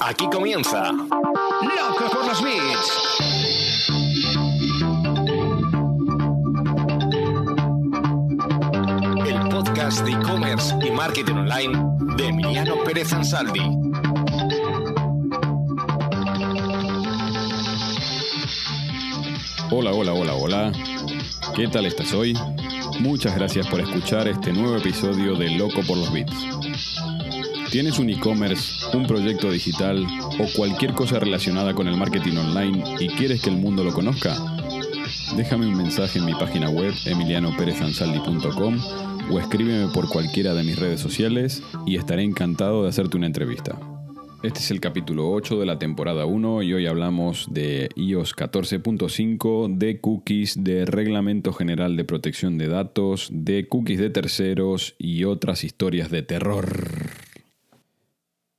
Aquí comienza Loco por los Beats. El podcast de e-commerce y marketing online de Emiliano Pérez Ansaldi. Hola, hola, hola, hola. ¿Qué tal estás hoy? Muchas gracias por escuchar este nuevo episodio de Loco por los Bits. ¿Tienes un e-commerce, un proyecto digital o cualquier cosa relacionada con el marketing online y quieres que el mundo lo conozca? Déjame un mensaje en mi página web emilianoperezansaldi.com o escríbeme por cualquiera de mis redes sociales y estaré encantado de hacerte una entrevista. Este es el capítulo 8 de la temporada 1 y hoy hablamos de iOS 14.5, de cookies, de Reglamento General de Protección de Datos, de cookies de terceros y otras historias de terror.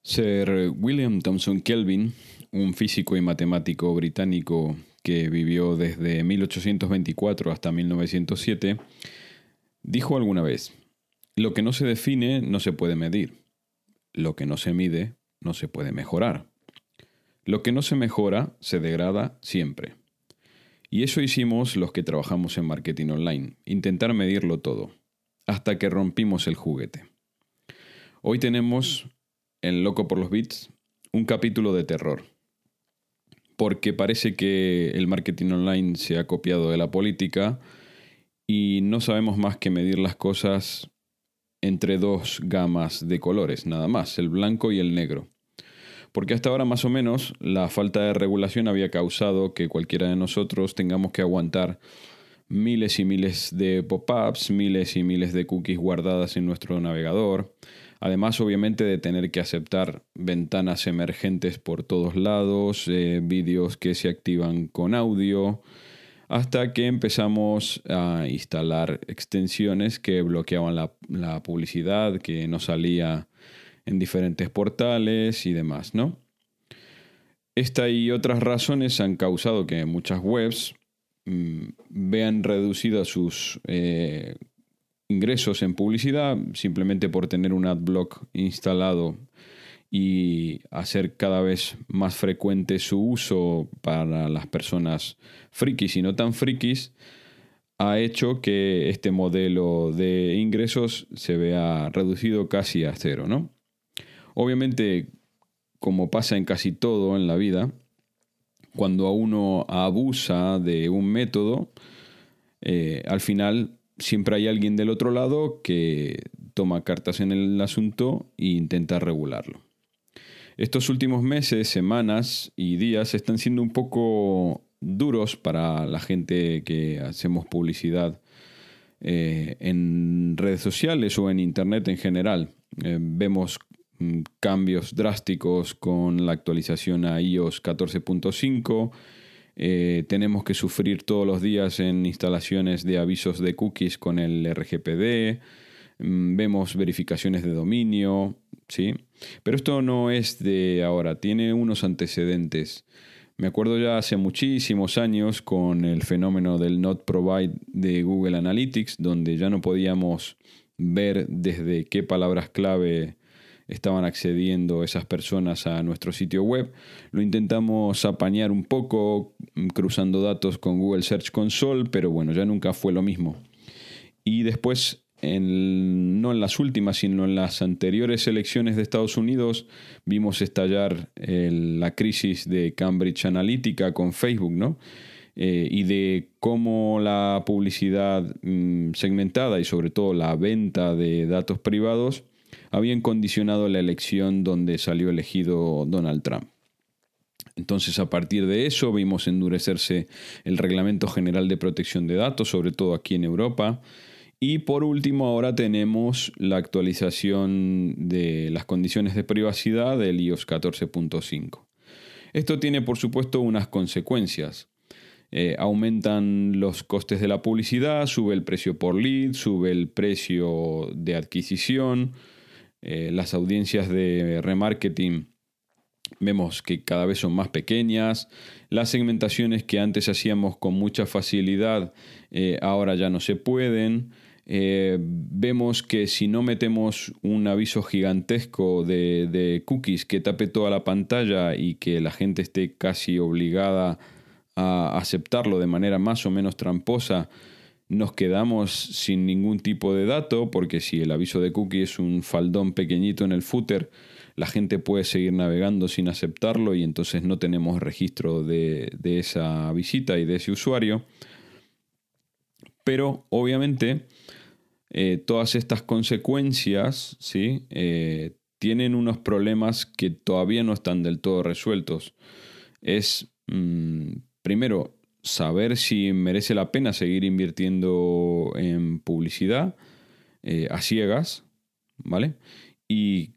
Sir William Thomson Kelvin, un físico y matemático británico que vivió desde 1824 hasta 1907, dijo alguna vez, lo que no se define no se puede medir, lo que no se mide no se puede mejorar. Lo que no se mejora se degrada siempre. Y eso hicimos los que trabajamos en marketing online, intentar medirlo todo, hasta que rompimos el juguete. Hoy tenemos, en Loco por los Bits, un capítulo de terror, porque parece que el marketing online se ha copiado de la política y no sabemos más que medir las cosas entre dos gamas de colores, nada más, el blanco y el negro. Porque hasta ahora más o menos la falta de regulación había causado que cualquiera de nosotros tengamos que aguantar miles y miles de pop-ups, miles y miles de cookies guardadas en nuestro navegador. Además, obviamente, de tener que aceptar ventanas emergentes por todos lados, eh, vídeos que se activan con audio, hasta que empezamos a instalar extensiones que bloqueaban la, publicidad que no salía en diferentes portales y demás, ¿no? Esta y otras razones han causado que muchas webs mmm, vean reducidas sus eh, ingresos en publicidad simplemente por tener un adblock instalado y hacer cada vez más frecuente su uso para las personas frikis y no tan frikis, ha hecho que este modelo de ingresos se vea reducido casi a cero, ¿no? Obviamente, como pasa en casi todo en la vida, cuando uno abusa de un método, eh, al final siempre hay alguien del otro lado que toma cartas en el asunto e intenta regularlo. Estos últimos meses, semanas y días están siendo un poco duros para la gente que hacemos publicidad eh, en redes sociales o en Internet en general. Eh, vemos mm, cambios drásticos con la actualización a iOS 14.5. Eh, tenemos que sufrir todos los días en instalaciones de avisos de cookies con el RGPD. Mm, vemos verificaciones de dominio, ¿sí? Pero esto no es de ahora, tiene unos antecedentes. Me acuerdo ya hace muchísimos años con el fenómeno del not provide de Google Analytics, donde ya no podíamos ver desde qué palabras clave estaban accediendo esas personas a nuestro sitio web. Lo intentamos apañar un poco cruzando datos con Google Search Console, pero bueno, ya nunca fue lo mismo. Y después en, no en las últimas, sino en las anteriores elecciones de Estados Unidos, vimos estallar la crisis de Cambridge Analytica con Facebook, ¿no? Eh, y de cómo la publicidad mmm, segmentada y sobre todo la venta de datos privados habían condicionado la elección donde salió elegido Donald Trump. Entonces, a partir de eso, vimos endurecerse el Reglamento General de Protección de Datos, sobre todo aquí en Europa, y por último, ahora tenemos la actualización de las condiciones de privacidad del iOS 14.5. Esto tiene, por supuesto, unas consecuencias. Eh, aumentan los costes de la publicidad, sube el precio por lead, sube el precio de adquisición, eh, las audiencias de remarketing vemos que cada vez son más pequeñas, las segmentaciones que antes hacíamos con mucha facilidad eh, ahora ya no se pueden. eh, vemos que si no metemos un aviso gigantesco de, de, cookies que tape toda la pantalla y que la gente esté casi obligada a aceptarlo de manera más o menos tramposa, nos quedamos sin ningún tipo de dato, porque si el aviso de cookie es un faldón pequeñito en el footer, la gente puede seguir navegando sin aceptarlo y entonces no tenemos registro de, esa visita y de ese usuario. Pero obviamente eh, todas estas consecuencias ¿sí? Eh, tienen unos problemas que todavía no están del todo resueltos. Es, mm, primero, saber si merece la pena seguir invirtiendo en publicidad eh, a ciegas, ¿vale? Y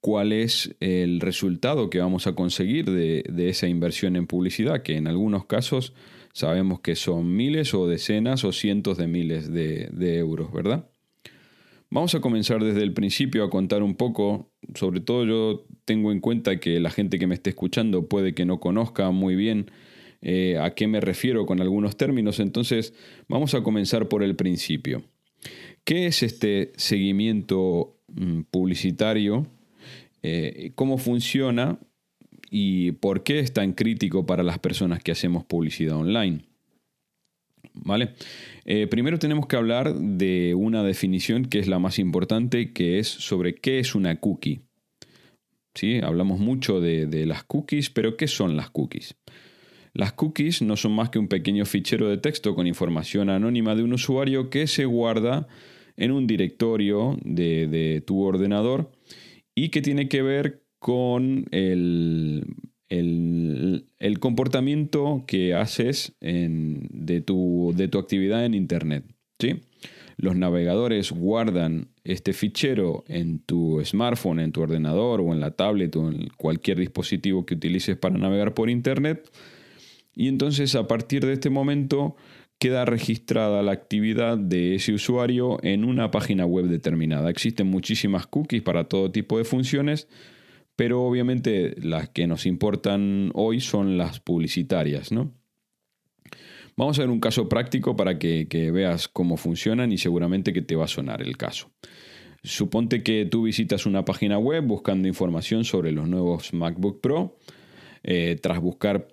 cuál es el resultado que vamos a conseguir de, esa inversión en publicidad, que en algunos casos sabemos que son miles o decenas o cientos de miles de, de euros, ¿verdad? Vamos a comenzar desde el principio a contar un poco, sobre todo yo tengo en cuenta que la gente que me esté escuchando puede que no conozca muy bien eh, a qué me refiero con algunos términos, entonces vamos a comenzar por el principio. ¿Qué es este seguimiento mm, publicitario? Eh, ¿Cómo funciona? ¿Y por qué es tan crítico para las personas que hacemos publicidad online? ¿Vale? Eh, primero tenemos que hablar de una definición que es la más importante, que es sobre qué es una cookie. ¿Sí? Hablamos mucho de, de las cookies, pero ¿qué son las cookies? Las cookies no son más que un pequeño fichero de texto con información anónima de un usuario que se guarda en un directorio de, tu ordenador y que tiene que ver con el, comportamiento que haces de, tu, actividad en Internet. ¿sí? Los navegadores guardan este fichero en tu smartphone, en tu ordenador o en la tablet o en cualquier dispositivo que utilices para navegar por Internet y entonces a partir de este momento queda registrada la actividad de ese usuario en una página web determinada. Existen muchísimas cookies para todo tipo de funciones, pero obviamente las que nos importan hoy son las publicitarias, ¿no? Vamos a ver un caso práctico para que, que veas cómo funcionan y seguramente que te va a sonar el caso. Suponte que tú visitas una página web buscando información sobre los nuevos MacBook Pro. Eh, tras buscar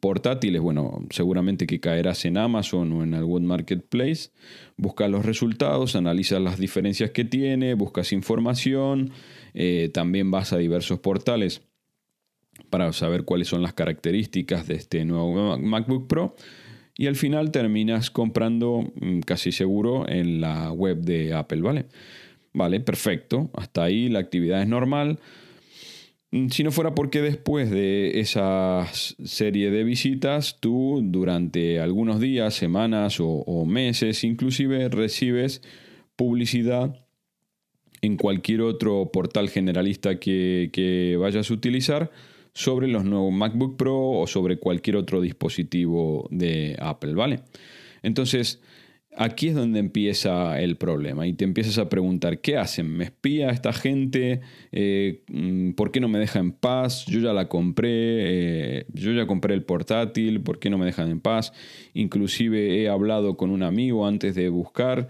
portátiles, bueno, seguramente que caerás en Amazon o en algún marketplace, buscas los resultados, analizas las diferencias que tiene, buscas información, eh, también vas a diversos portales para saber cuáles son las características de este nuevo MacBook Pro y al final terminas comprando mm, casi seguro en la web de Apple, ¿vale? Vale, perfecto, hasta ahí la actividad es normal. Mm, si no fuera porque después de esa serie de visitas, tú durante algunos días, semanas o, meses inclusive recibes publicidad en cualquier otro portal generalista que, que, vayas a utilizar sobre los nuevos MacBook Pro o sobre cualquier otro dispositivo de Apple, ¿vale? Entonces, Aquí es donde empieza el problema y te empiezas a preguntar, ¿qué hacen? ¿Me espía esta gente? Eh, mm, ¿Por qué no me deja en paz? Yo ya la compré, eh, yo ya compré el portátil, ¿por qué no me dejan en paz? Inclusive he hablado con un amigo antes de buscar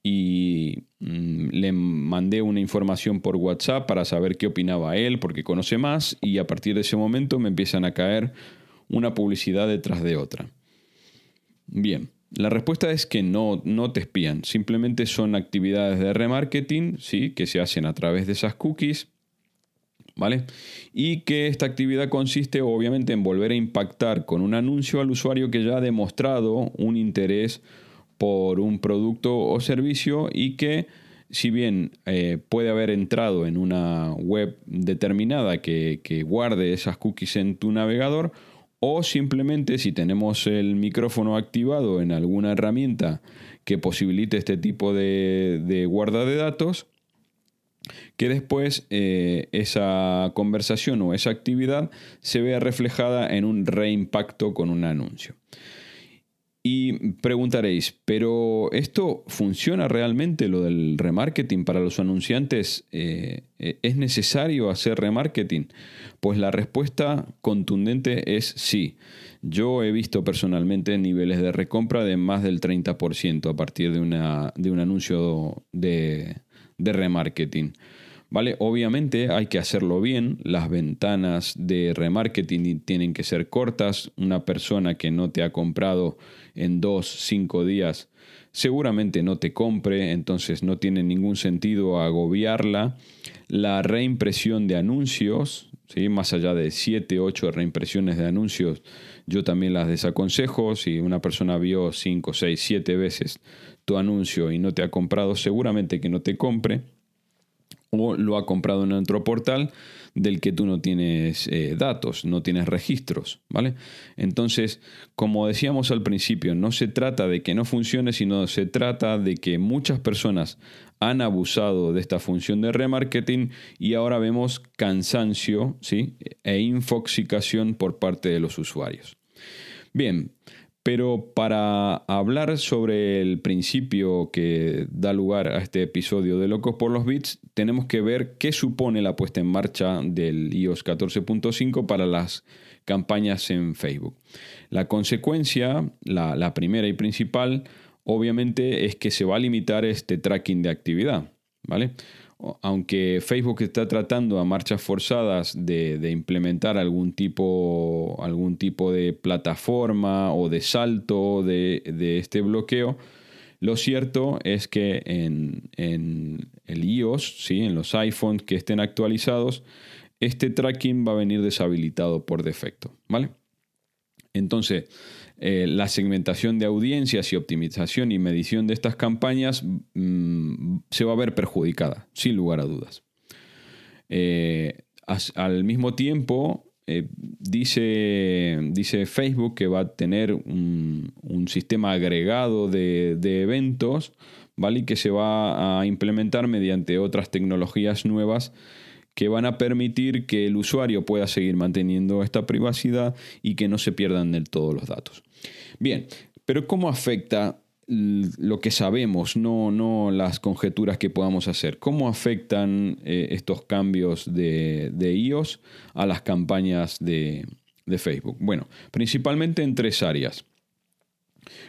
y mm, le mandé una información por WhatsApp para saber qué opinaba él, porque conoce más y a partir de ese momento me empiezan a caer una publicidad detrás de otra. Bien. La respuesta es que no, no te espían, simplemente son actividades de remarketing, ¿sí? que se hacen a través de esas cookies, ¿vale? Y que esta actividad consiste obviamente en volver a impactar con un anuncio al usuario que ya ha demostrado un interés por un producto o servicio y que si bien eh, puede haber entrado en una web determinada que, que guarde esas cookies en tu navegador, o simplemente si tenemos el micrófono activado en alguna herramienta que posibilite este tipo de, guarda de datos, que después eh, esa conversación o esa actividad se vea reflejada en un reimpacto con un anuncio. Y preguntaréis, ¿pero esto funciona realmente lo del remarketing para los anunciantes? Eh, eh, ¿Es necesario hacer remarketing? Pues la respuesta contundente es sí. Yo he visto personalmente niveles de recompra de más del 30% a partir de, una, de un anuncio de, de remarketing. ¿Vale? Obviamente hay que hacerlo bien, las ventanas de remarketing tienen que ser cortas, una persona que no te ha comprado en dos, cinco días seguramente no te compre, entonces no tiene ningún sentido agobiarla. La reimpresión de anuncios, ¿sí? más allá de 7, 8 reimpresiones de anuncios, yo también las desaconsejo. Si una persona vio 5, 6, 7 veces tu anuncio y no te ha comprado, seguramente que no te compre o lo ha comprado en otro portal del que tú no tienes eh, datos, no tienes registros, ¿vale? Entonces, como decíamos al principio, no se trata de que no funcione, sino se trata de que muchas personas han abusado de esta función de remarketing y ahora vemos cansancio ¿sí? e infoxicación por parte de los usuarios. Bien, pero para hablar sobre el principio que da lugar a este episodio de Locos por los Bits, tenemos que ver qué supone la puesta en marcha del iOS 14.5 para las campañas en Facebook. La consecuencia, la, primera y principal, obviamente es que se va a limitar este tracking de actividad. ¿Vale? Aunque Facebook está tratando a marchas forzadas de, implementar algún tipo, algún tipo de plataforma o de salto de, este bloqueo, lo cierto es que en, el iOS, ¿sí? en los iPhones que estén actualizados, este tracking va a venir deshabilitado por defecto. ¿vale? Entonces, eh, la segmentación de audiencias y optimización y medición de estas campañas mm, se va a ver perjudicada, sin lugar a dudas. Eh, al mismo tiempo, eh, dice, dice, Facebook que va a tener un, sistema agregado de, de, eventos ¿vale? y que se va a implementar mediante otras tecnologías nuevas que van a permitir que el usuario pueda seguir manteniendo esta privacidad y que no se pierdan del todo los datos. Bien, pero ¿cómo afecta lo que sabemos, no, no las conjeturas que podamos hacer. ¿Cómo afectan eh, estos cambios de, iOS a las campañas de, Facebook? Bueno, principalmente en tres áreas.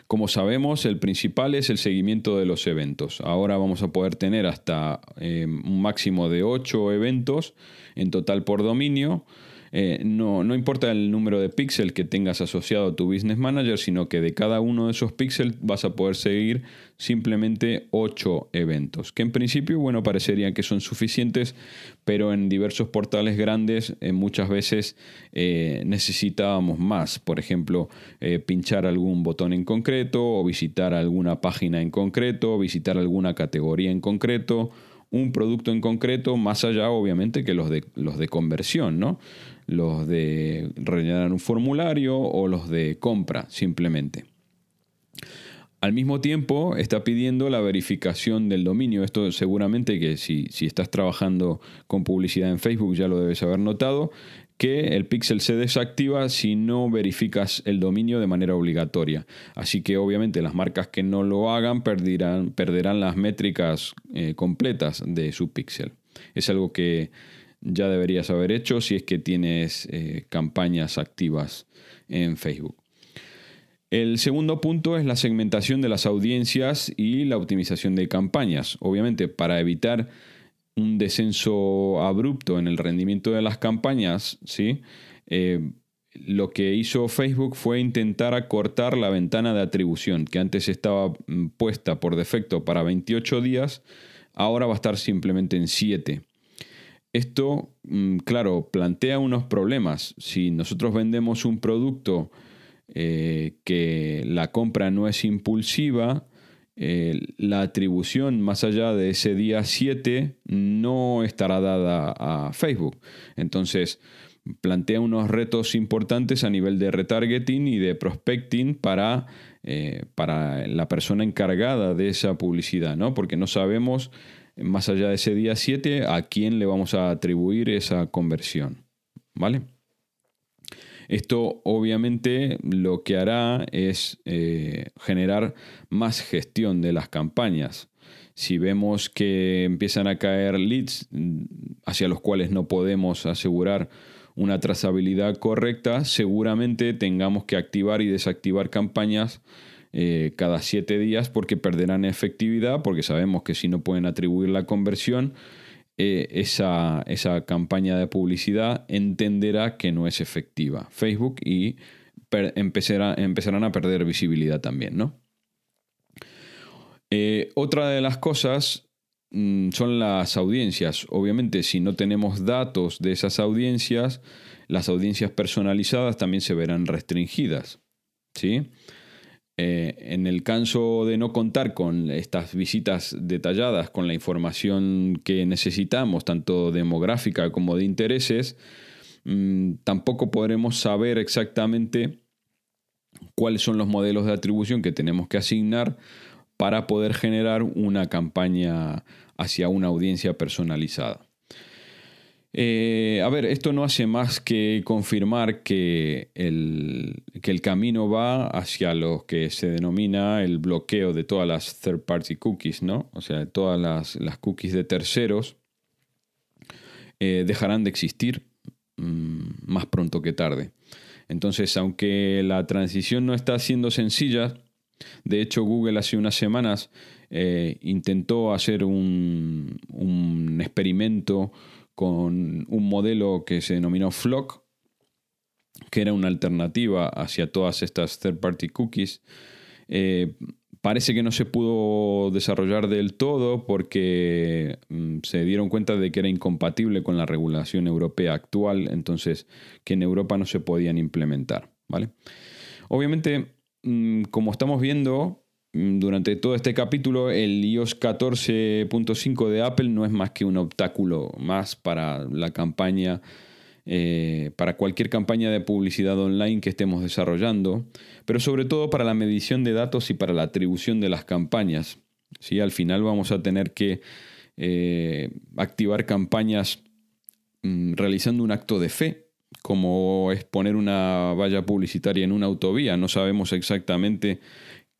Como sabemos, el principal es el seguimiento de los eventos. Ahora vamos a poder tener hasta eh, un máximo de 8 eventos en total por dominio eh, no, no importa el número de píxeles que tengas asociado a tu Business Manager, sino que de cada uno de esos píxeles vas a poder seguir simplemente 8 eventos, que en principio, bueno, parecerían que son suficientes, pero en diversos portales grandes eh, muchas veces eh, necesitábamos más. Por ejemplo, pinchar algún botón en concreto, o visitar alguna página en concreto, o visitar alguna categoría en concreto, un producto en concreto, más allá obviamente que los de, los de conversión, ¿no? Los de rellenar un formulario o los de compra simplemente. Al mismo tiempo está pidiendo la verificación del dominio. Esto seguramente que si, si, estás trabajando con publicidad en Facebook ya lo debes haber notado, que el pixel se desactiva si no verificas el dominio de manera obligatoria. Así que obviamente las marcas que no lo hagan perderán, perderán las métricas eh, completas de su pixel. Es algo que ya deberías haber hecho si es que tienes eh, campañas activas en Facebook. El segundo punto es la segmentación de las audiencias y la optimización de campañas. Obviamente, para evitar un descenso abrupto en el rendimiento de las campañas, ¿sí? Eh, lo que hizo Facebook fue intentar acortar la ventana de atribución, que antes estaba mm, puesta por defecto para 28 días, ahora va a estar simplemente en 7. Esto, mm, claro, plantea unos problemas. Si nosotros vendemos un producto eh, que la compra no es impulsiva, eh, la atribución más allá de ese día 7 no estará dada a Facebook. Entonces, plantea unos retos importantes a nivel de retargeting y de prospecting para, eh, para la persona encargada de esa publicidad, ¿no? Porque no sabemos más allá de ese día 7, a quién le vamos a atribuir esa conversión. ¿Vale? Esto obviamente lo que hará es eh, generar más gestión de las campañas. Si vemos que empiezan a caer leads mm, hacia los cuales no podemos asegurar una trazabilidad correcta, seguramente tengamos que activar y desactivar campañas eh, cada siete días porque perderán efectividad, porque sabemos que si no pueden atribuir la conversión, eh, esa, esa, campaña de publicidad entenderá que no es efectiva Facebook y empezarán a perder visibilidad también, ¿no? Eh, otra de las cosas mm, son las audiencias. Obviamente, si no tenemos datos de esas audiencias, las audiencias personalizadas también se verán restringidas. ¿sí? Eh, en el caso de no contar con estas visitas detalladas, con la información que necesitamos, tanto demográfica como de intereses, mm, tampoco podremos saber exactamente cuáles son los modelos de atribución que tenemos que asignar para poder generar una campaña hacia una audiencia personalizada. Eh, a ver, esto no hace más que confirmar que el, que el, camino va hacia lo que se denomina el bloqueo de todas las third party cookies, ¿no? O sea, todas las, cookies de terceros eh, dejarán de existir mm, más pronto que tarde. Entonces, aunque la transición no está siendo sencilla, de hecho Google hace unas semanas eh, intentó hacer un, un experimento con un modelo que se denominó Flock, que era una alternativa hacia todas estas third-party cookies. Eh, parece que no se pudo desarrollar del todo porque mm, se dieron cuenta de que era incompatible con la regulación europea actual, entonces que en Europa no se podían implementar. ¿vale? Obviamente, mm, como estamos viendo, durante todo este capítulo, el iOS 14.5 de Apple no es más que un obstáculo más para la campaña, eh, para cualquier campaña de publicidad online que estemos desarrollando, pero sobre todo para la medición de datos y para la atribución de las campañas. ¿sí? Al final vamos a tener que eh, activar campañas mm, realizando un acto de fe, como es poner una valla publicitaria en una autovía. No sabemos exactamente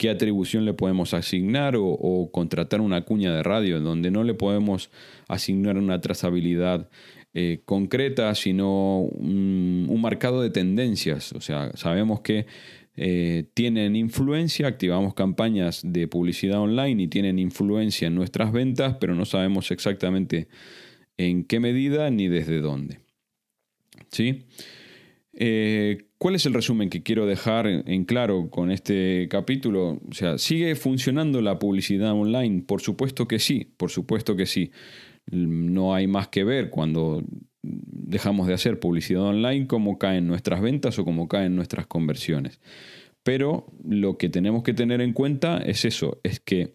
qué atribución le podemos asignar o, contratar una cuña de radio donde no le podemos asignar una trazabilidad eh, concreta, sino un, marcado de tendencias. O sea, sabemos que eh, tienen influencia, activamos campañas de publicidad online y tienen influencia en nuestras ventas, pero no sabemos exactamente en qué medida ni desde dónde. ¿Sí? Eh, ¿Cuál es el resumen que quiero dejar en claro con este capítulo? O sea, ¿sigue funcionando la publicidad online? Por supuesto que sí, por supuesto que sí. No hay más que ver cuando dejamos de hacer publicidad online, cómo caen nuestras ventas o cómo caen nuestras conversiones. Pero lo que tenemos que tener en cuenta es eso, es que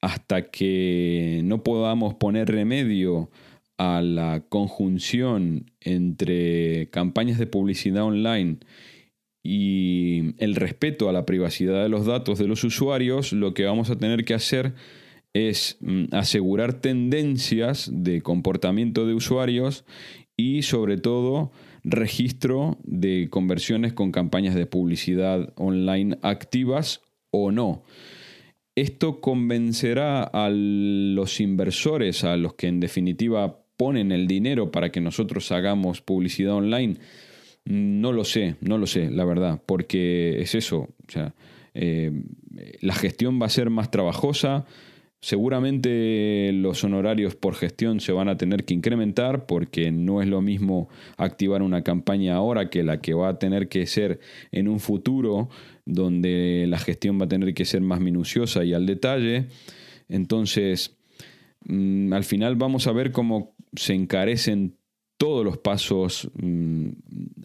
hasta que no podamos poner remedio a la conjunción entre campañas de publicidad online y el respeto a la privacidad de los datos de los usuarios, lo que vamos a tener que hacer es mm, asegurar tendencias de comportamiento de usuarios y sobre todo registro de conversiones con campañas de publicidad online activas o no. Esto convencerá a los inversores, a los que en definitiva ponen el dinero para que nosotros hagamos publicidad online? No lo sé, no lo sé, la verdad, porque es eso, eh, la gestión va a ser más trabajosa, seguramente los honorarios por gestión se van a tener que incrementar porque no es lo mismo activar una campaña ahora que la que va a tener que ser en un futuro donde la gestión va a tener que ser más minuciosa y al detalle. Entonces, mm, al final vamos a ver cómo se encarecen todos los pasos mm,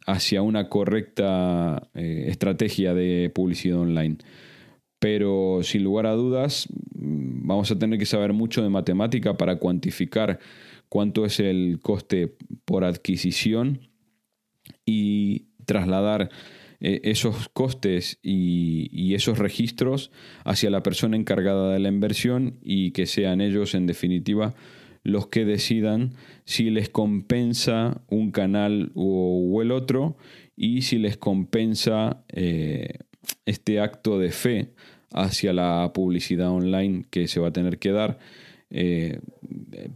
hacia una correcta eh, estrategia de publicidad online. Pero sin lugar a dudas, mm, vamos a tener que saber mucho de matemática para cuantificar cuánto es el coste por adquisición y trasladar eh, esos costes y, y, esos registros hacia la persona encargada de la inversión y que sean ellos, en definitiva, los que decidan si les compensa un canal o, el otro y si les compensa eh, este acto de fe hacia la publicidad online que se va a tener que dar eh,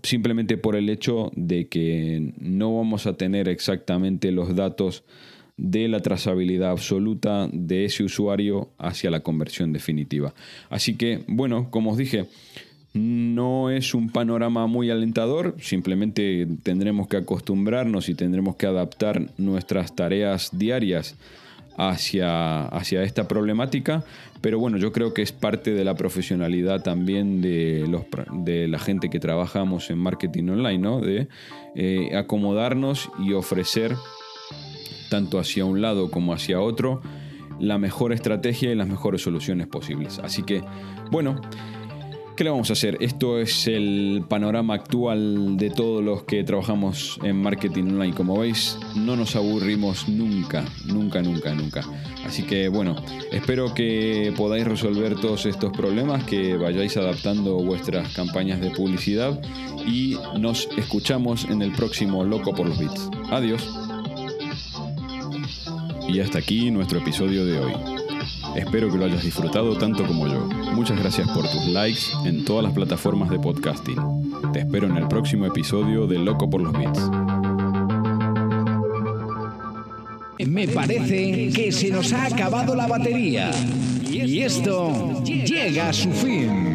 simplemente por el hecho de que no vamos a tener exactamente los datos de la trazabilidad absoluta de ese usuario hacia la conversión definitiva. Así que, bueno, como os dije, no es un panorama muy alentador, simplemente tendremos que acostumbrarnos y tendremos que adaptar nuestras tareas diarias hacia, hacia esta problemática, pero bueno, yo creo que es parte de la profesionalidad también de, los, de la gente que trabajamos en marketing online, ¿no? de eh, acomodarnos y ofrecer tanto hacia un lado como hacia otro la mejor estrategia y las mejores soluciones posibles. Así que, bueno, ¿Qué le vamos a hacer? Esto es el panorama actual de todos los que trabajamos en marketing online. Como veis, no nos aburrimos nunca, nunca, nunca, nunca. Así que bueno, espero que podáis resolver todos estos problemas, que vayáis adaptando vuestras campañas de publicidad y nos escuchamos en el próximo Loco por los Bits. Adiós. Y hasta aquí nuestro episodio de hoy. Espero que lo hayas disfrutado tanto como yo. Muchas gracias por tus likes en todas las plataformas de podcasting. Te espero en el próximo episodio de Loco por los Beats. Me parece que se nos ha acabado la batería y esto llega a su fin.